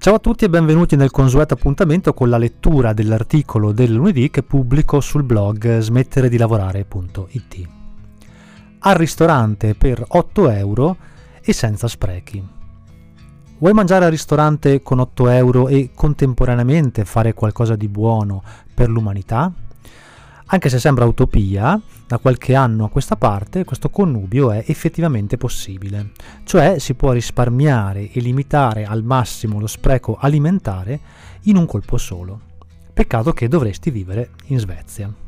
Ciao a tutti e benvenuti nel consueto appuntamento con la lettura dell'articolo del lunedì che pubblico sul blog smettere di lavorare.it. Al ristorante per 8 euro e senza sprechi. Vuoi mangiare al ristorante con 8 euro e contemporaneamente fare qualcosa di buono per l'umanità? Anche se sembra utopia, da qualche anno a questa parte questo connubio è effettivamente possibile, cioè si può risparmiare e limitare al massimo lo spreco alimentare in un colpo solo. Peccato che dovresti vivere in Svezia.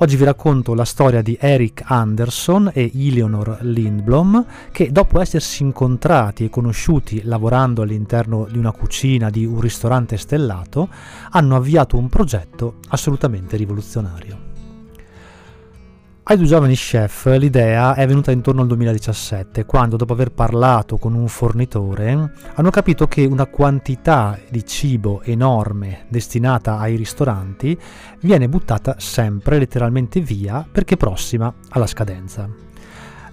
Oggi vi racconto la storia di Eric Anderson e Eleanor Lindblom che dopo essersi incontrati e conosciuti lavorando all'interno di una cucina di un ristorante stellato hanno avviato un progetto assolutamente rivoluzionario. Ai due giovani chef l'idea è venuta intorno al 2017, quando dopo aver parlato con un fornitore hanno capito che una quantità di cibo enorme destinata ai ristoranti viene buttata sempre letteralmente via perché prossima alla scadenza.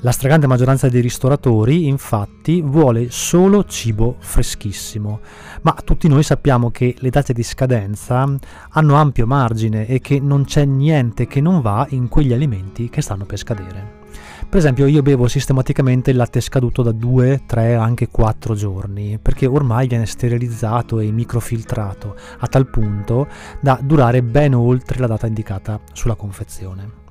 La stragrande maggioranza dei ristoratori infatti vuole solo cibo freschissimo, ma tutti noi sappiamo che le date di scadenza hanno ampio margine e che non c'è niente che non va in quegli alimenti che stanno per scadere. Per esempio io bevo sistematicamente il latte scaduto da 2, 3, anche 4 giorni, perché ormai viene sterilizzato e microfiltrato a tal punto da durare ben oltre la data indicata sulla confezione.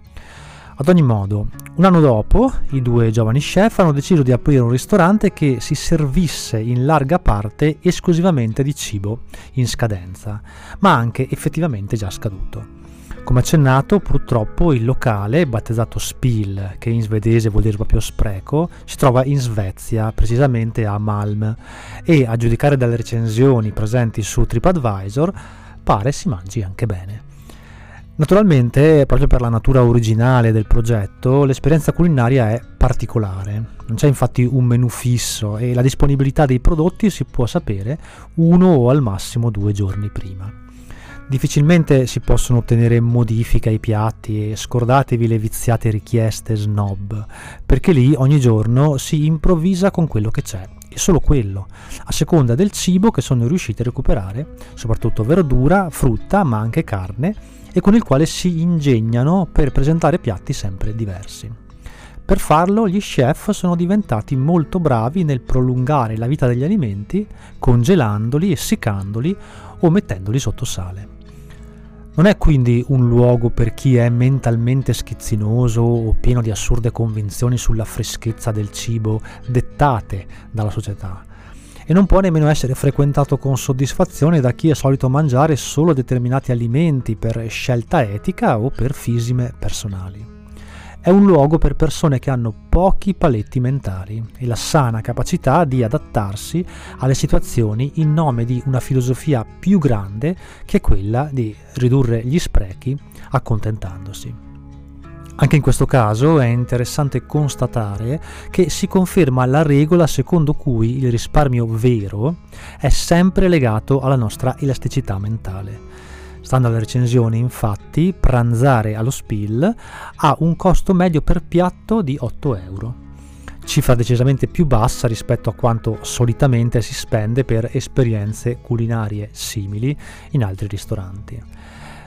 Ad ogni modo, un anno dopo, i due giovani chef hanno deciso di aprire un ristorante che si servisse in larga parte esclusivamente di cibo in scadenza, ma anche effettivamente già scaduto. Come accennato, purtroppo il locale, battezzato Spill, che in svedese vuol dire proprio spreco, si trova in Svezia, precisamente a Malm, e a giudicare dalle recensioni presenti su TripAdvisor, pare si mangi anche bene. Naturalmente, proprio per la natura originale del progetto, l'esperienza culinaria è particolare. Non c'è infatti un menu fisso e la disponibilità dei prodotti si può sapere uno o al massimo due giorni prima. Difficilmente si possono ottenere modifiche ai piatti e scordatevi le viziate richieste snob, perché lì ogni giorno si improvvisa con quello che c'è solo quello, a seconda del cibo che sono riusciti a recuperare, soprattutto verdura, frutta, ma anche carne e con il quale si ingegnano per presentare piatti sempre diversi. Per farlo gli chef sono diventati molto bravi nel prolungare la vita degli alimenti congelandoli, essiccandoli o mettendoli sotto sale. Non è quindi un luogo per chi è mentalmente schizzinoso o pieno di assurde convinzioni sulla freschezza del cibo dettate dalla società, e non può nemmeno essere frequentato con soddisfazione da chi è solito mangiare solo determinati alimenti per scelta etica o per fisime personali. È un luogo per persone che hanno pochi paletti mentali e la sana capacità di adattarsi alle situazioni in nome di una filosofia più grande che quella di ridurre gli sprechi accontentandosi. Anche in questo caso è interessante constatare che si conferma la regola secondo cui il risparmio vero è sempre legato alla nostra elasticità mentale. Stando alle recensioni, infatti, pranzare allo spill ha un costo medio per piatto di 8 euro, cifra decisamente più bassa rispetto a quanto solitamente si spende per esperienze culinarie simili in altri ristoranti.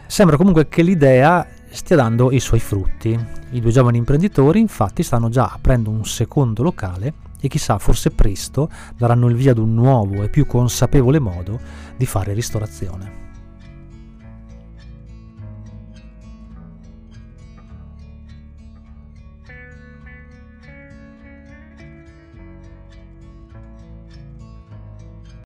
Sembra comunque che l'idea stia dando i suoi frutti. I due giovani imprenditori infatti stanno già aprendo un secondo locale e chissà forse presto daranno il via ad un nuovo e più consapevole modo di fare ristorazione.